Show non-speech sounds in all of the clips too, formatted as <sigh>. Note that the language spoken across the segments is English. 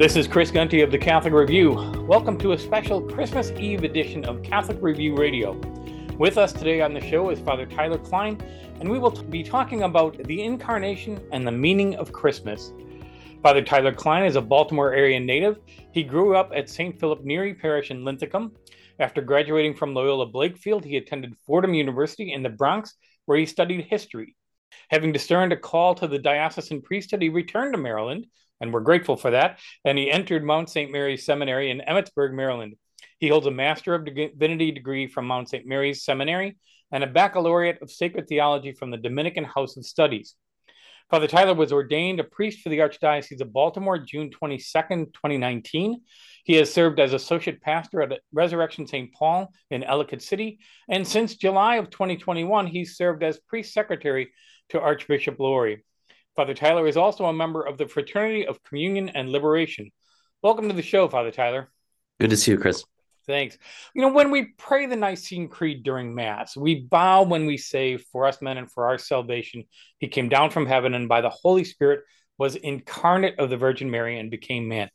This is Chris Gunty of the Catholic Review. Welcome to a special Christmas Eve edition of Catholic Review Radio. With us today on the show is Father Tyler Kline, and we will be talking about the incarnation and the meaning of Christmas. Father Tyler Kline is a Baltimore area native. He grew up at St. Philip Neri Parish in Linthicum. After graduating from Loyola Blakefield, he attended Fordham University in the Bronx, where he studied history. Having discerned a call to the diocesan priesthood, he returned to Maryland, and we're grateful for that. And he entered Mount St. Mary's Seminary in Emmitsburg, Maryland. He holds a Master of Divinity degree from Mount St. Mary's Seminary and a Baccalaureate of Sacred Theology from the Dominican House of Studies. Father Tyler was ordained a priest for the Archdiocese of Baltimore June 22, 2019. He has served as associate pastor at Resurrection St. Paul in Ellicott City, and since July of 2021, he's served as priest secretary to Archbishop Lori. Father Tyler is also a member of the Fraternity of Communion and Liberation. Welcome to the show, Father Tyler. Good to see you, Chris. Thanks. You know, when we pray the Nicene Creed during Mass, we bow when we say, For us men and for our salvation, He came down from heaven and by the Holy Spirit was incarnate of the Virgin Mary and became man.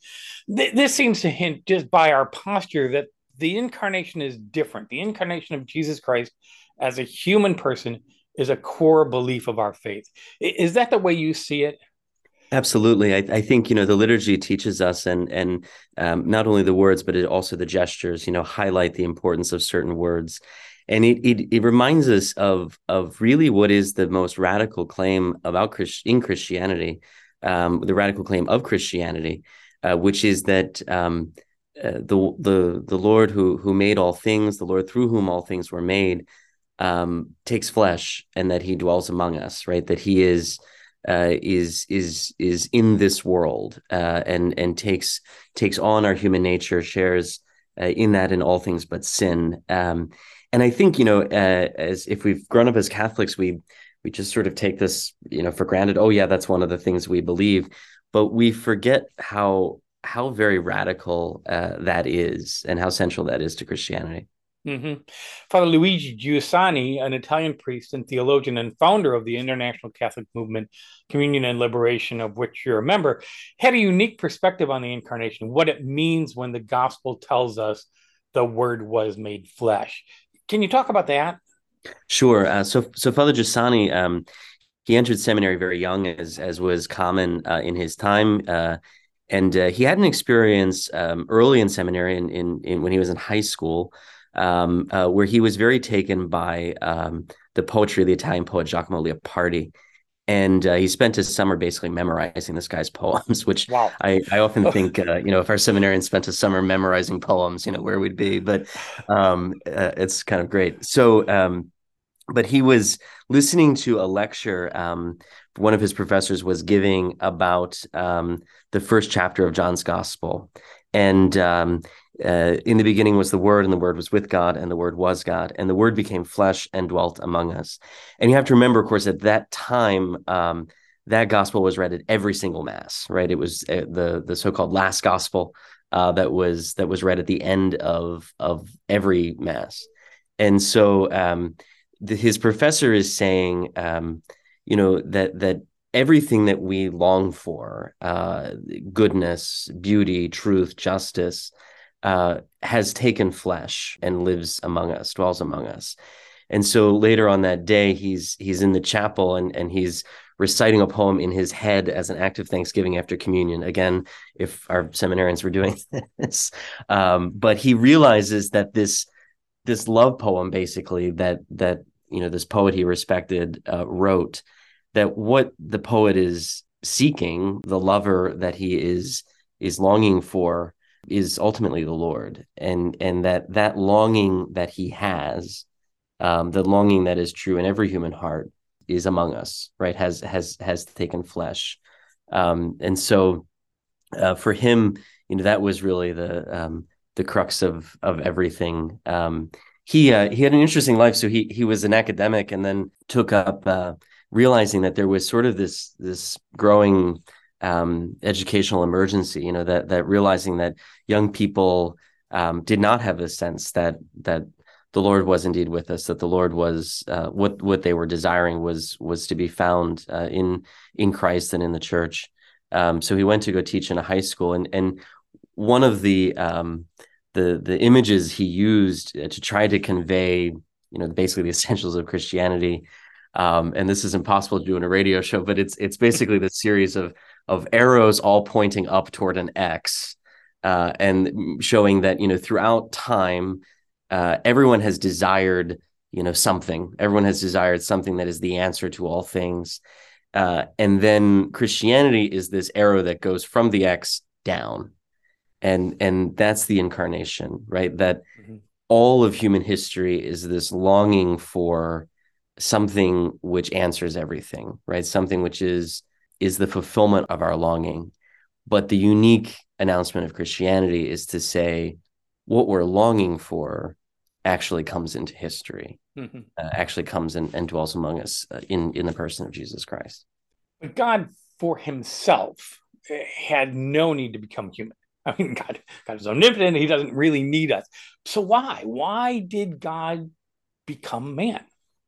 Th- this seems to hint just by our posture that the incarnation is different. The incarnation of Jesus Christ as a human person is a core belief of our faith. Is that the way you see it? Absolutely, I, I, think you know the liturgy teaches us, and and um, not only the words, but it, also the gestures. You know, highlight the importance of certain words, and it, it it reminds us of of really what is the most radical claim about Christ, in Christianity, um, the radical claim of Christianity, uh, which is that um, uh, the the the Lord who who made all things, the Lord through whom all things were made, um, takes flesh and that he dwells among us, right? That he is uh, is is is in this world uh, and and takes takes on our human nature, shares uh, in that in all things but sin. Um, and I think you know, uh, as if we've grown up as Catholics, we we just sort of take this you know for granted. Oh yeah, that's one of the things we believe, but we forget how how very radical uh, that is and how central that is to Christianity. Mm-hmm. Father Luigi Giussani, an Italian priest and theologian and founder of the International Catholic Movement, Communion and Liberation, of which you're a member, had a unique perspective on the incarnation, what it means when the gospel tells us the word was made flesh. Can you talk about that? Sure. Uh, so, so Father Giussani, um, he entered seminary very young, as as was common uh, in his time. Uh, and uh, he had an experience um, early in seminary, in, in, in when he was in high school, um, uh, where he was very taken by um, the poetry of the Italian poet Giacomo Leopardi. And uh, he spent his summer basically memorizing this guy's <laughs> poems, which wow. I, I often <laughs> think, uh, you know, if our seminarians spent a summer memorizing poems, you know, where we'd be. But um, uh, it's kind of great. So, um, but he was listening to a lecture um, one of his professors was giving about um, the first chapter of John's Gospel, and um, uh, in the beginning was the Word, and the Word was with God, and the Word was God, and the Word became flesh and dwelt among us. And you have to remember, of course, at that time, um, that gospel was read at every single mass, right? It was uh, the the so called last gospel uh, that was that was read at the end of of every mass, and so um, the, his professor is saying, um, you know, that that everything that we long for, uh, goodness, beauty, truth, justice uh, has taken flesh and lives among us, dwells among us. And so later on that day, he's he's in the chapel and and he's reciting a poem in his head as an act of thanksgiving after communion. Again, if our seminarians were doing <laughs> this, um, but he realizes that this this love poem, basically that that you know this poet he respected uh, wrote, that what the poet is seeking, the lover that he is is longing for, is ultimately the Lord, and and that that longing that He has um, the longing that is true in every human heart is among us, right? Has has has taken flesh, um, and so uh, for him, you know, that was really the um, the crux of of everything. Um, he uh, he had an interesting life. So he he was an academic, and then took up uh, realizing that there was sort of this this growing um, educational emergency. You know that that realizing that young people um, did not have a sense that that the Lord was indeed with us. That the Lord was uh, what what they were desiring was was to be found uh, in in Christ and in the church. Um, so he went to go teach in a high school, and and one of the um, the the images he used uh, to try to convey, you know, basically the <laughs> essentials of Christianity. Um, and this is impossible to do in a radio show, but it's it's basically the series of of arrows all pointing up toward an X, uh, and showing that you know throughout time, uh, everyone has desired you know something. Everyone has desired something that is the answer to all things, uh, and then Christianity is this arrow that goes from the X down, and and that's the incarnation, right? That mm-hmm. all of human history is this longing for something which answers everything, right? Something which is is the fulfillment of our longing. But the unique announcement of Christianity is to say what we're longing for actually comes into history, mm-hmm. uh, actually comes in, and dwells among us uh, in in the person of Jesus Christ. But God, for Himself, eh, had no need to become human. <laughs> I mean, God, God is omnipotent; He doesn't really need us. So why? Why did God become man?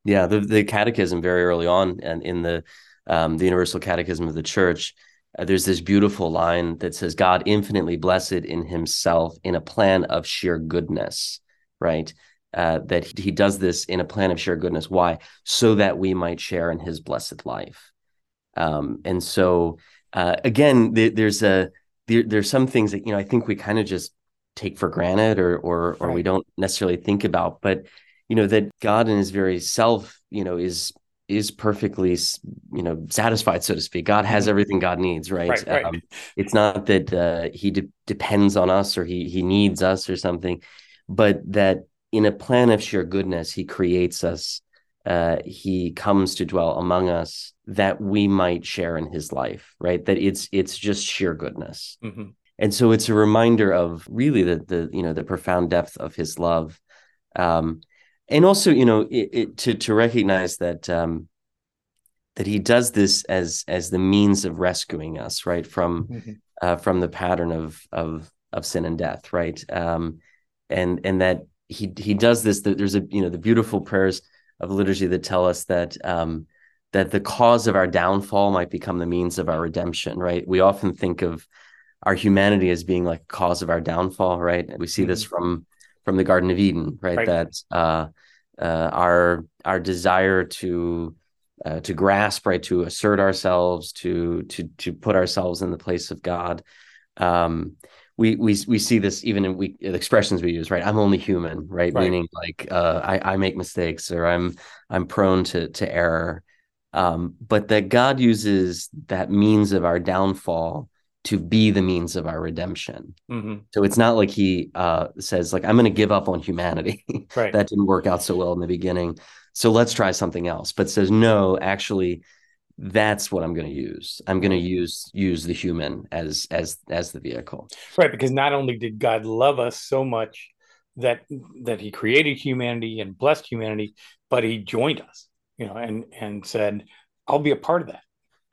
Yeah, the the Catechism very early on, and in the um, the Universal Catechism of the Church, uh, there's this beautiful line that says, "God infinitely blessed in Himself in a plan of sheer goodness." Right. Uh, that he, he does this in a plan of sheer goodness. Why? So that we might share in His blessed life. Um, and so, uh, again, th- there's a there, there's some things that you know I think we kind of just take for granted or or or right. we don't necessarily think about, but you know that God in His very self, you know, is is perfectly you know satisfied so to speak god has mm-hmm. everything god needs right, right, right. Um, it's not that uh, he de- depends on us or he he needs us or something but that in a plan of sheer goodness he creates us uh, he comes to dwell among us that we might share in his life right that it's it's just sheer goodness mm-hmm. and so it's a reminder of really the the you know the profound depth of his love um, and also you know it, it, to to recognize that um, that he does this as as the means of rescuing us right from mm-hmm. uh, from the pattern of of of sin and death right um, and and that he he does this that there's a you know the beautiful prayers of liturgy that tell us that um, that the cause of our downfall might become the means of our redemption right we often think of our humanity as being like cause of our downfall right we see mm-hmm. this from from the Garden of Eden, right? right. That uh, uh, our our desire to uh, to grasp, right, to assert ourselves, to to to put ourselves in the place of God. Um, we we we see this even in we the expressions we use, right? I'm only human, right? right. Meaning like uh, I I make mistakes or I'm I'm prone to to error. Um, but that God uses that means of our downfall to be the means of our redemption. Mm-hmm. So it's not like he uh, says, like, I'm going to give up on humanity. <laughs> Right. that didn't work out so well in the beginning. So let's try something else. But says, no, actually, that's what I'm going to use. I'm going to use use the human as as as the vehicle. Right, because not only did God love us so much that that He created humanity and blessed humanity, but He joined us, you know, and and said, "I'll be a part of that."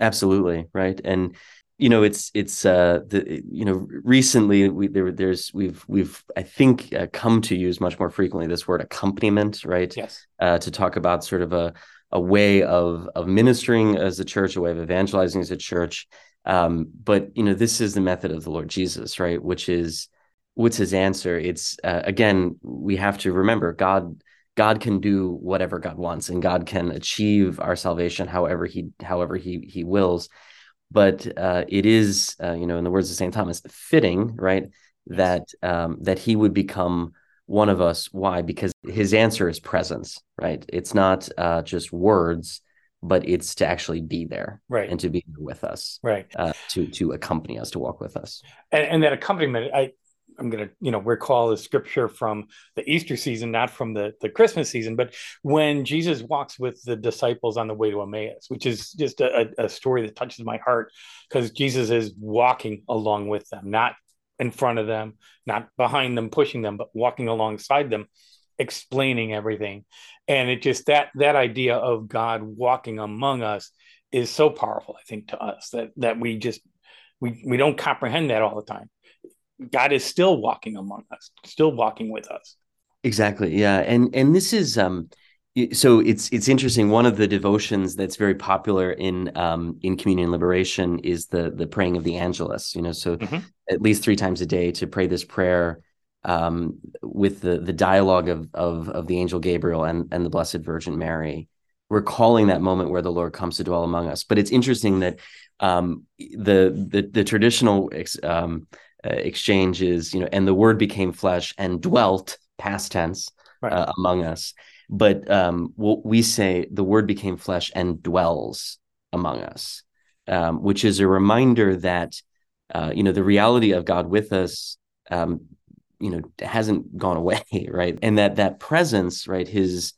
Absolutely right, and you know it's it's uh the you know recently we there there's we've we've i think uh, come to use much more frequently this word accompaniment right? Yes. Uh, to talk about sort of a a way of of ministering as a church a way of evangelizing as a church. Um but you know this is the method of the lord jesus right? Which is what's his answer? It's uh, again we have to remember god God can do whatever God wants, and God can achieve our salvation however he however he he wills but uh, it is, uh, you know, in the words of Saint Thomas, fitting, right, that um, that he would become one of us. Why? Because his answer is presence, right? It's not uh, just words, but it's to actually be there, right, and to be with us, right, uh, to to accompany us, to walk with us, and, and that accompaniment, I I'm going to, you know, recall the scripture from the Easter season, not from the, the Christmas season, but when Jesus walks with the disciples on the way to Emmaus, which is just a, a story that touches my heart because Jesus is walking along with them, not in front of them, not behind them, pushing them, but walking alongside them, explaining everything. And it just that that idea of God walking among us is so powerful, I think, to us that that we just we we don't comprehend that all the time. God is still walking among us, still walking with us. Exactly. Yeah. And and this is um so it's it's interesting. One of the devotions that's very popular in um in communion liberation is the the praying of the Angelus. You know, so mm-hmm. at least three times a day to pray this prayer um with the the dialogue of of of the angel Gabriel and and the Blessed Virgin Mary, recalling that moment where the Lord comes to dwell among us. But it's interesting that um the the the traditional um uh, exchange you know and the word became flesh and dwelt past tense right. uh, among us. But um, we say the word became flesh and dwells among us um, which is a reminder that uh, you know the reality of god with us um, you know hasn't gone away <laughs> right? And that that presence right his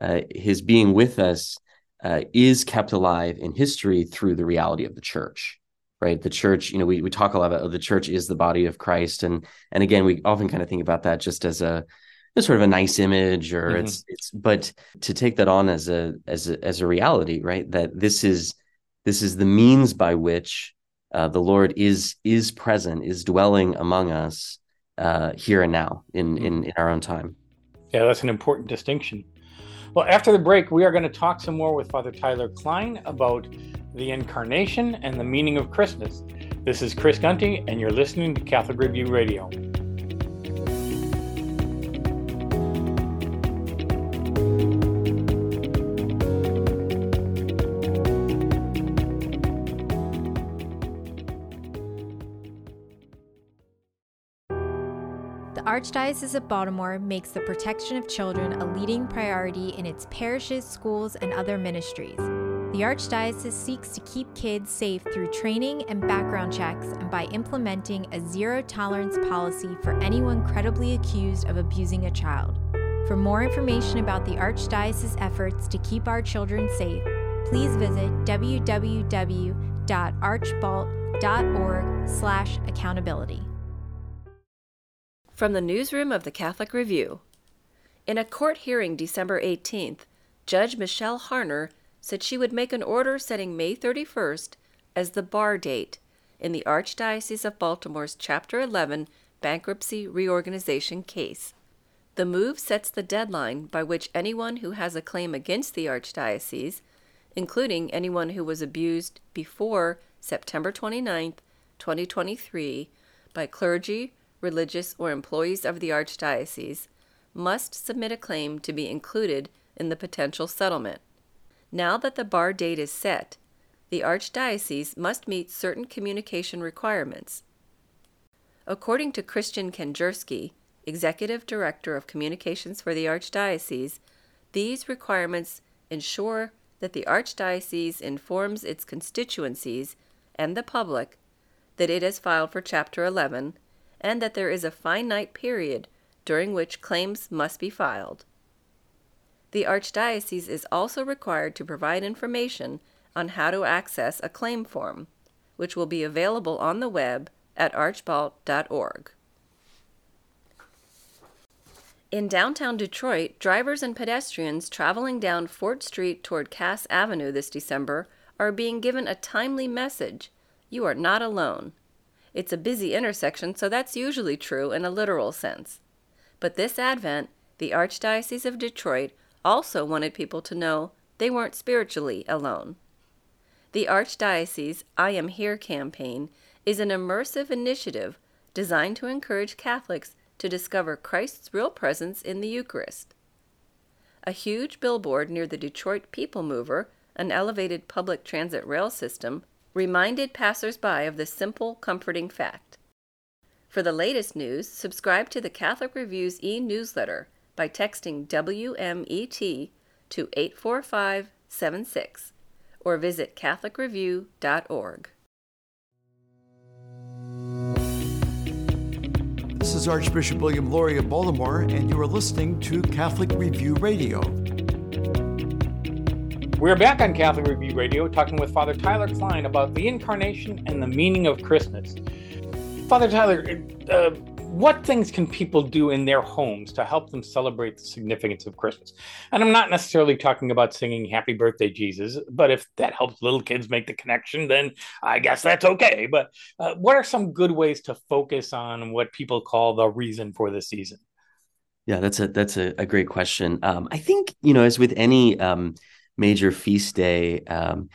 uh, his being with us uh, is kept alive in history through the reality of the church right? The church you know we, we talk a lot about oh, the church is the body of christ. And and again we often kind of think about that just as a sort of a nice image or mm-hmm. it's it's but to take that on as a as a as a reality right? That this is this is the means by which uh, the lord is is present is dwelling among us uh, here and now in, in mm-hmm. in our own time. Yeah that's an important distinction. Well after the break we are going to talk some more with father tyler kline about the Incarnation, and the meaning of Christmas. This is Chris Gunty, and you're listening to Catholic Review Radio. The Archdiocese of Baltimore makes the protection of children a leading priority in its parishes, schools, and other ministries. The Archdiocese seeks to keep kids safe through training and background checks and by implementing a zero tolerance policy for anyone credibly accused of abusing a child. For more information about the Archdiocese efforts to keep our children safe, please visit www.archbalt.org/accountability. From the newsroom of the Catholic Review. In a court hearing December 18th, Judge Michelle Harner said she would make an order setting May 31st as the bar date in the Archdiocese of Baltimore's Chapter 11 bankruptcy reorganization case. The move sets the deadline by which anyone who has a claim against the Archdiocese, including anyone who was abused before September 29, 2023, by clergy, religious, or employees of the Archdiocese, must submit a claim to be included in the potential settlement. Now that the bar date is set, the Archdiocese must meet certain communication requirements. According to Christian Kendzierski, Executive Director of Communications for the Archdiocese, these requirements ensure that the Archdiocese informs its constituencies and the public that it has filed for Chapter 11 and that there is a finite period during which claims must be filed. The Archdiocese is also required to provide information on how to access a claim form, which will be available on the web at archbalt.org. In downtown Detroit, drivers and pedestrians traveling down Fort Street toward Cass Avenue this December are being given a timely message you are not alone. It's a busy intersection, so that's usually true in a literal sense. But this Advent, the Archdiocese of Detroit also wanted people to know they weren't spiritually alone. The Archdiocese I Am Here campaign is an immersive initiative designed to encourage Catholics to discover Christ's real presence in the Eucharist. A huge billboard near the Detroit People Mover, an elevated public transit rail system, reminded passersby of this simple, comforting fact. For the latest news, subscribe to the Catholic Review's e newsletter by texting WMET to 84576 or visit CatholicReview.org. This is Archbishop William Lori of Baltimore, and you are listening to Catholic Review Radio. We're back on Catholic Review Radio talking with Father Tyler Kline about the incarnation and the meaning of Christmas. Father Tyler, uh, what things can people do in their homes to help them celebrate the significance of Christmas? And I'm not necessarily talking about singing Happy Birthday, Jesus, but if that helps little kids make the connection, then I guess that's okay. But uh, what are some good ways to focus on what people call the reason for the season? Yeah, that's a that's a, a great question. Um, I think you know, as with any um, major feast day, um,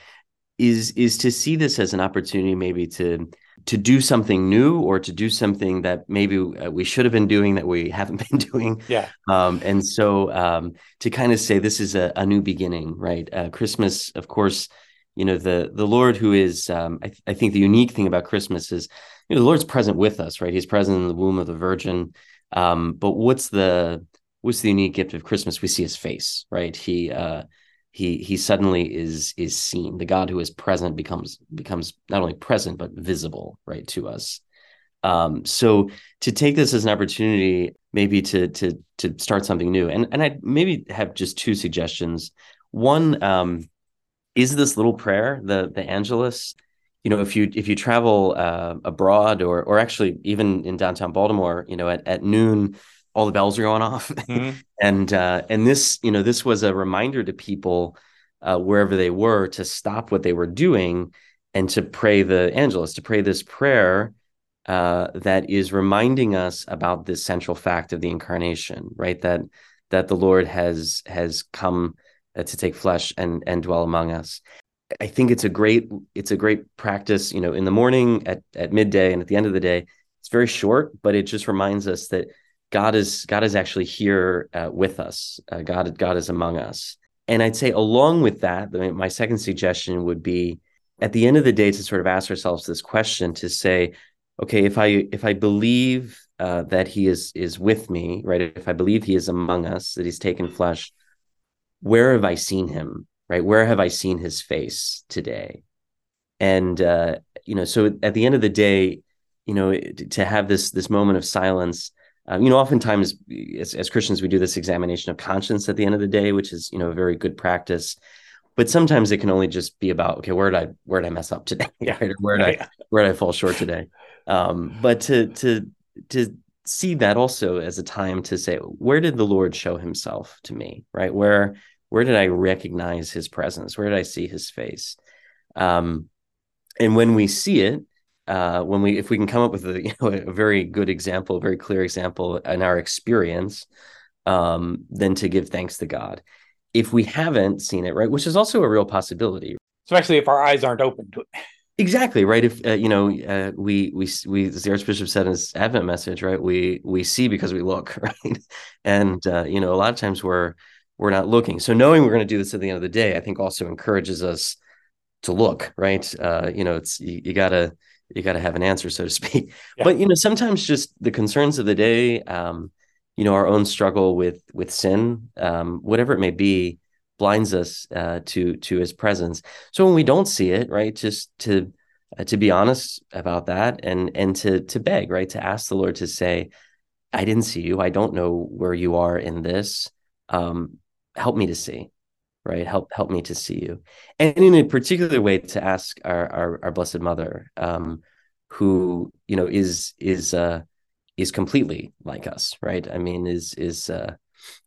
is is to see this as an opportunity, maybe to to do something new or to do something that maybe uh, we should have been doing that we haven't <laughs> been doing. Yeah. Um, and so um, to kind of say this is a, a new beginning, right? Uh, Christmas, of course, you know the the Lord who is. Um, I, th- I, think the unique thing about Christmas is, you know, the Lord's present with us, right? He's present in the womb of the Virgin. Um, but what's the what's the unique gift of Christmas? We see His face, right? He uh, he he suddenly is is seen. The god who is present becomes becomes not only present but visible right to us. Um so to take this as an opportunity maybe to to to start something new and and i maybe have just two suggestions. One um is this little prayer the the angelus you know if you if you travel uh, abroad or or actually even in downtown baltimore you know at, at noon all the bells are going off. Mm-hmm. <laughs> and uh, and this you know this was a reminder to people uh, wherever they were to stop what they were doing and to pray the angelus to pray this prayer uh, that is reminding us about this central fact of the incarnation right? That that the lord has has come uh, to take flesh and and dwell among us. I think it's a great it's a great practice you know in the morning at at midday and at the end of the day. It's very short but it just reminds us that God is God is actually here uh, with us. Uh, God God is among us. And I'd say along with that, my second suggestion would be at the end of the day to sort of ask ourselves this question to say, okay, if I if I believe uh, that He is is with me, right? If I believe He is among us, that He's taken flesh, where have I seen Him? Right? Where have I seen His face today? And uh, you know, so at the end of the day, you know, to have this this moment of silence um, you know, oftentimes as, as Christians, we do this examination of conscience at the end of the day, which is, you know, a very good practice. But sometimes it can only just be about, okay, where did I where did I mess up today? Yeah. <laughs> Right? Where did I where did I fall short today? Um, but to to to see that also as a time to say, where did the Lord show himself to me? Right? Where where did I recognize his presence? Where did I see his face? Um, and when we see it, uh, when we if we can come up with a, <laughs> you know, a very good example, a very clear example in our experience, um, then to give thanks to God. If we haven't seen it, right, which is also a real possibility, especially if our eyes aren't open to it. Exactly right. If uh, you know, uh, we we we as the Archbishop said in his Advent message, right? We we see because we look, <laughs> right? And uh, you know, a lot of times we're we're not looking. So knowing we're going to do this at the end of the day, I think also encourages us to look, right? Uh, you know, it's you, you gotta you got to have an answer, so to <laughs> speak. Yeah. But you know, sometimes just the concerns of the day, um, you know, our own struggle with with sin, um, whatever it may be, blinds us uh, to to His presence. So when we don't see it, right, just to uh, to be honest about that, and and to to beg, right, to ask the Lord to say, "I didn't see you. I don't know where you are in this. Um, help me to see." Right? Help help me to see you. And in a particular way to ask our our, our blessed mother um, who you know is is uh is completely like us right? I mean is is uh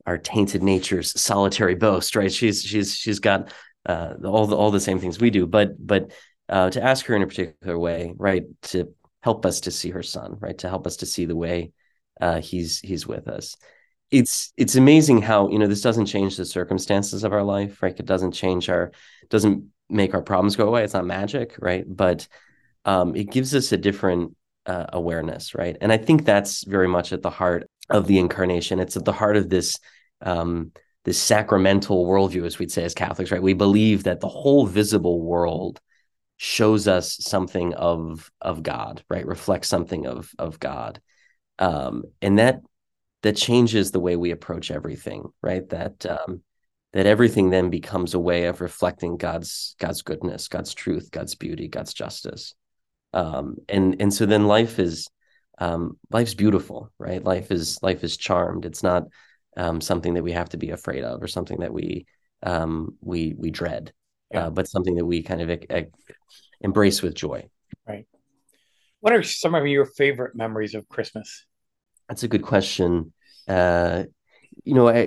our tainted nature's solitary boast right? She's she's she's got uh all the all the same things we do. But but uh to ask her in a particular way right to help us to see her son right? To help us to see the way uh he's he's with us it's it's amazing how you know this doesn't change the circumstances of our life right? It doesn't change our doesn't make our problems go away. It's not magic right? But um, it gives us a different uh, awareness right? And i think that's very much at the heart of the incarnation. It's at the heart of this um, this sacramental worldview as we'd say as catholics right? We believe that the whole visible world shows us something of of god right? Reflects something of of god. Um, and that that changes the way we approach everything right that um, that everything then becomes a way of reflecting god's god's goodness god's truth god's beauty god's justice um, and and so then life is um, life's beautiful, right? Life is life is charmed. It's not um, something that we have to be afraid of or something that we um, we we dread, yeah. uh, but something that we kind of e- e- embrace with joy. Right. What are some of your favorite memories of Christmas? That's a good question. Uh, you know, I,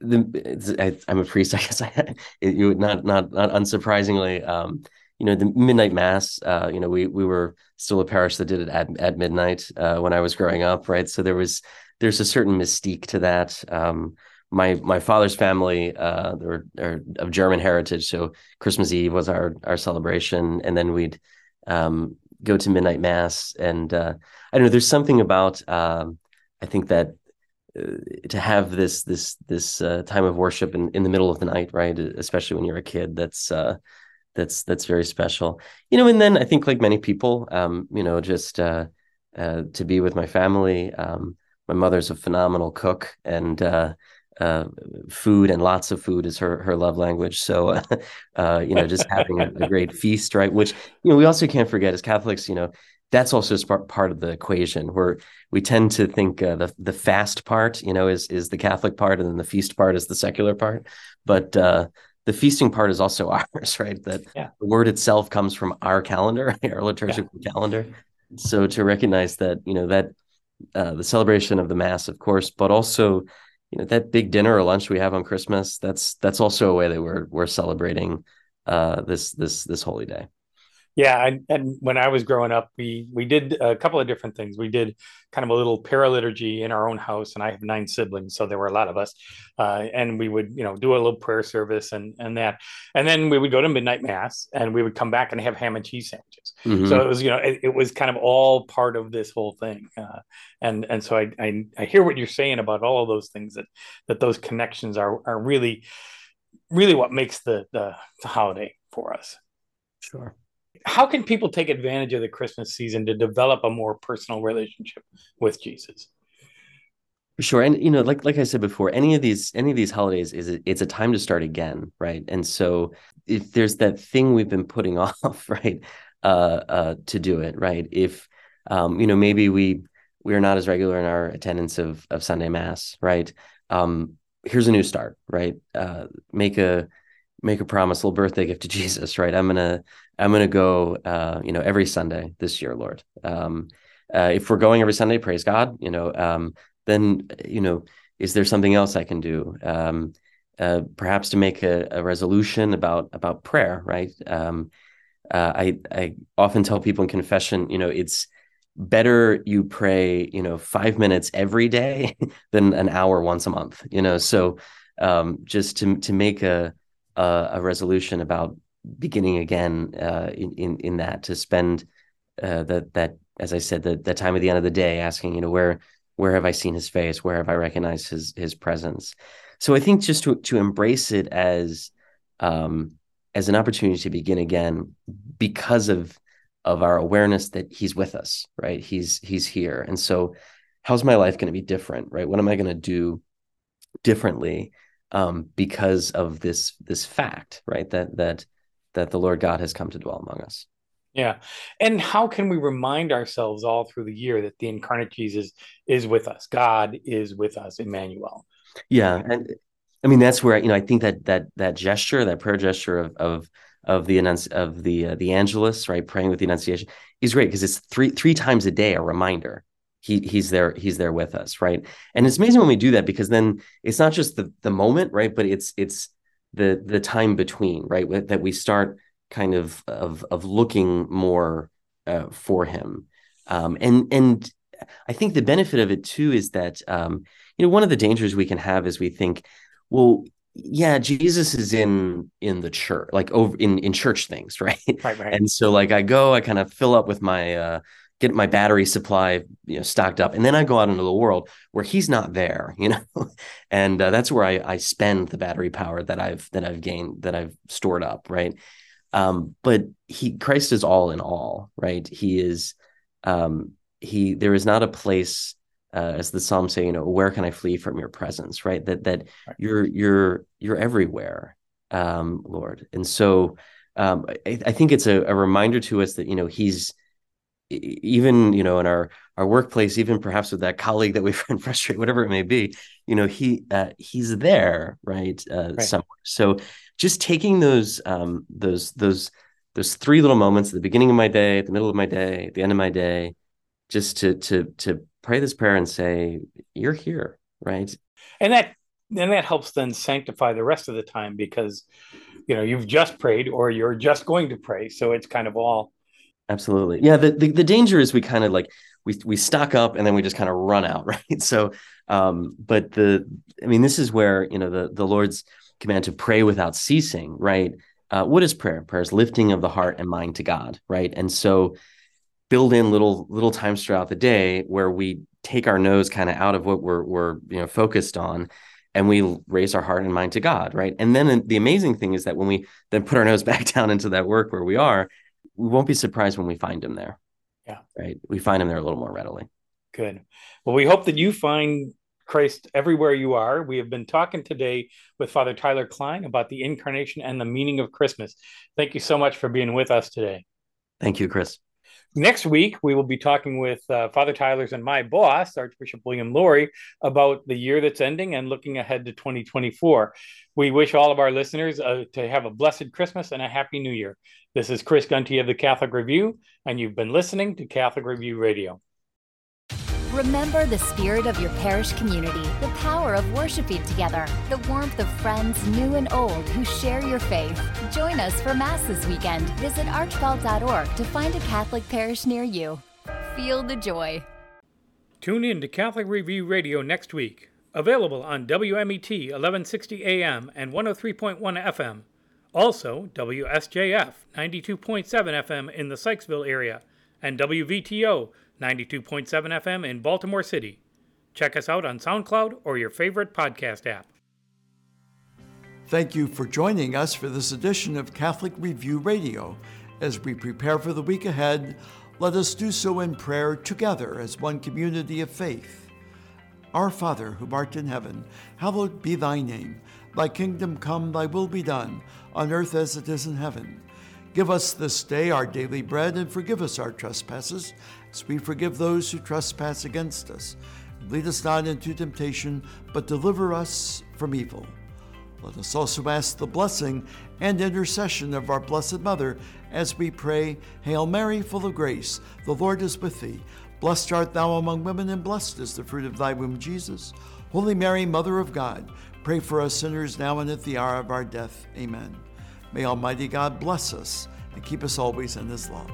the, I, am a priest. <laughs> I guess I, you not not not unsurprisingly, um, you know, the midnight mass. Uh, you know, we we were still a parish that did it at at midnight uh, when I was growing up, right? So there was there's a certain mystique to that. Um, my my father's family uh, are, are of German heritage, so Christmas Eve was our our celebration, and then we'd um, go to midnight mass. And uh, I don't know. There's something about um, I think that uh, to have this this this uh, time of worship in, in the middle of the night, right? Especially when you're a kid, that's uh, that's that's very special. You know, and then I think like many people, um, you know, just uh, uh, to be with my family. Um, my mother's a phenomenal cook, and uh, uh, food and lots of food is her her love language. So, <laughs> uh, you know, just having a, a, great feast, right? Which you know we also can't forget as Catholics, you know, that's also part of the equation where we tend to think uh, the the fast part, you know, is is the Catholic part, and then the feast part is the secular part. But uh, the feasting part is also <laughs> ours, right? That yeah. the word itself comes from our calendar, <laughs> our liturgical yeah. calendar. So to recognize that, you know, that uh, the celebration of the mass, of course, but also, you know, that big dinner or lunch we have on Christmas. That's that's also a way that we're we're celebrating uh, this this this holy day. Yeah, and, and when I was growing up, we we did a couple of different things. We did kind of a little paraliturgy in our own house, and I have nine siblings, so there were a lot of us. Uh, and we would, you know, do a little prayer service and and that, and then we would go to midnight mass, and we would come back and have ham and cheese sandwiches. Mm-hmm. So it was, you know, it, it, was kind of all part of this whole thing. Uh, and and so I, I I hear what you're saying about all of those things that that those connections are are really really what makes the the, the holiday for us. Sure how can people take advantage of the Christmas season to develop a more personal relationship with Jesus? Sure, and you know, like like I said before, any of these any of these holidays is a, it's a time to start again, right? And so if there's that thing we've been putting <laughs> off, right, uh, uh, to do it, right? If um, you know, maybe we we are not as regular in our attendance of of Sunday Mass, right? Um, here's a new start, right? Uh, make a make a promise, little birthday gift to <laughs> Jesus, right? I'm gonna I'm gonna go, uh, you know, every Sunday this year, Lord. Um, uh, if we're going every Sunday, praise God, you know. Um, then you know, is there something else I can do? Um, uh, perhaps to make a, a, resolution about about prayer, right? Um, uh, I I often tell people in confession, you know, it's better you pray, you know, five minutes every day <laughs> than an hour once a month, you know. So um, just to to make a uh, a resolution about beginning again uh, in, in in that to spend uh, that that as I said the the time at the end of the day asking you know where where have I seen his face? Where have I recognized his his presence? So I think just to to embrace it as um, as an opportunity to begin again because of of our awareness that he's with us right? He's he's here. And so how's my life going to be different right? What am I going to do differently um, because of this this fact, right? That that that the Lord God has come to dwell among us. Yeah. And how can we remind ourselves all through the year that the incarnate Jesus is with us? God is with us, Emmanuel. Yeah. And I mean, that's where, you know, I think that that that gesture, that prayer gesture of of of the annunci- of the uh, the Angelus, right, praying with the Annunciation, is great because it's three three times a day a reminder he he's there he's there with us right and it's amazing when we do that because then it's not just the the moment right but it's it's the the time between right that we start kind of of of looking more uh, for him um, and and i think the benefit of it too is that um, you know one of the dangers we can have is we think well yeah jesus is in in the church like over in in church things <laughs> right right, right. and so like i go i kind of fill up with my uh get my battery supply you know stocked up and then i go out into the world where he's not there <laughs> you know? And uh, that's where I, I spend the battery power that i've that i've gained that i've stored up right? Um, but he christ is all in all right? He is um, he there is not a place uh, as the psalm say you know where can i flee from your presence right? That that right. you're you're you're everywhere um, lord. And so um, I, I, think it's a, a reminder to us that you know he's even you know in our our workplace, even perhaps with that colleague that we <laughs> find frustrated, whatever it may be, you know, he uh, he's there, right, uh, right, somewhere. So just taking those um, those those those three little moments at the beginning of my day, at the middle of my day, at the end of my day, just to to to pray this prayer and say, "You're here," right? And that and that helps then sanctify the rest of the time because you know you've just prayed or you're just going to pray, so it's kind of all absolutely yeah. The the, the danger is we kind of like we we stock up and then we just kind of run out, <laughs> right? So, um, but the I mean, this is where you know the the Lord's command to pray without ceasing, right? Uh, what is prayer? Prayer is lifting of the heart and mind to God, right? And so build in little little times throughout the day where we take our nose kind of out of what we're we're you know focused on and we raise our heart and mind to God, right? And then the amazing thing is that when we then put our nose <laughs> back down into that work where we are, we won't be surprised when we find him there. Yeah. Right. We find him there a little more readily. Good. Well, we hope that you find Christ everywhere you are. We have been talking today with Father Tyler Kline about the incarnation and the meaning of Christmas. Thank you so much for being with us today. Thank you, Chris. Next week, we will be talking with uh, Father Tyler's and my boss, Archbishop William Lori, about the year that's ending and looking ahead to 2024. We wish all of our listeners uh, to have a blessed Christmas and a happy New Year. This is Chris Gunty of the Catholic Review, and you've been listening to Catholic Review Radio. Remember the spirit of your parish community, the power of worshiping together, the warmth of friends new and old who share your faith. Join us for Mass this weekend. Visit archbalt.org to find a Catholic parish near you. Feel the joy. Tune in to Catholic Review Radio next week. Available on WMET 1160 AM and 103.1 FM. Also, WSJF 92.7 FM in the Sykesville area and WVTO 92.7 FM in Baltimore City. Check us out on SoundCloud or your favorite podcast app. Thank you for joining us for this edition of Catholic Review Radio. As we prepare for the week ahead, let us do so in prayer together as one community of faith. Our Father, who art in heaven, hallowed be thy name. Thy kingdom come, thy will be done, on earth as it is in heaven. Give us this day our daily bread, and forgive us our trespasses, as we forgive those who trespass against us. Lead us not into temptation, but deliver us from evil. Let us also ask the blessing and intercession of our Blessed Mother as we pray, Hail Mary, full of grace, the Lord is with thee. Blessed art thou among women, and blessed is the fruit of thy womb, Jesus. Holy Mary, Mother of God, pray for us sinners now and at the hour of our death. Amen. May Almighty God bless us and keep us always in His love.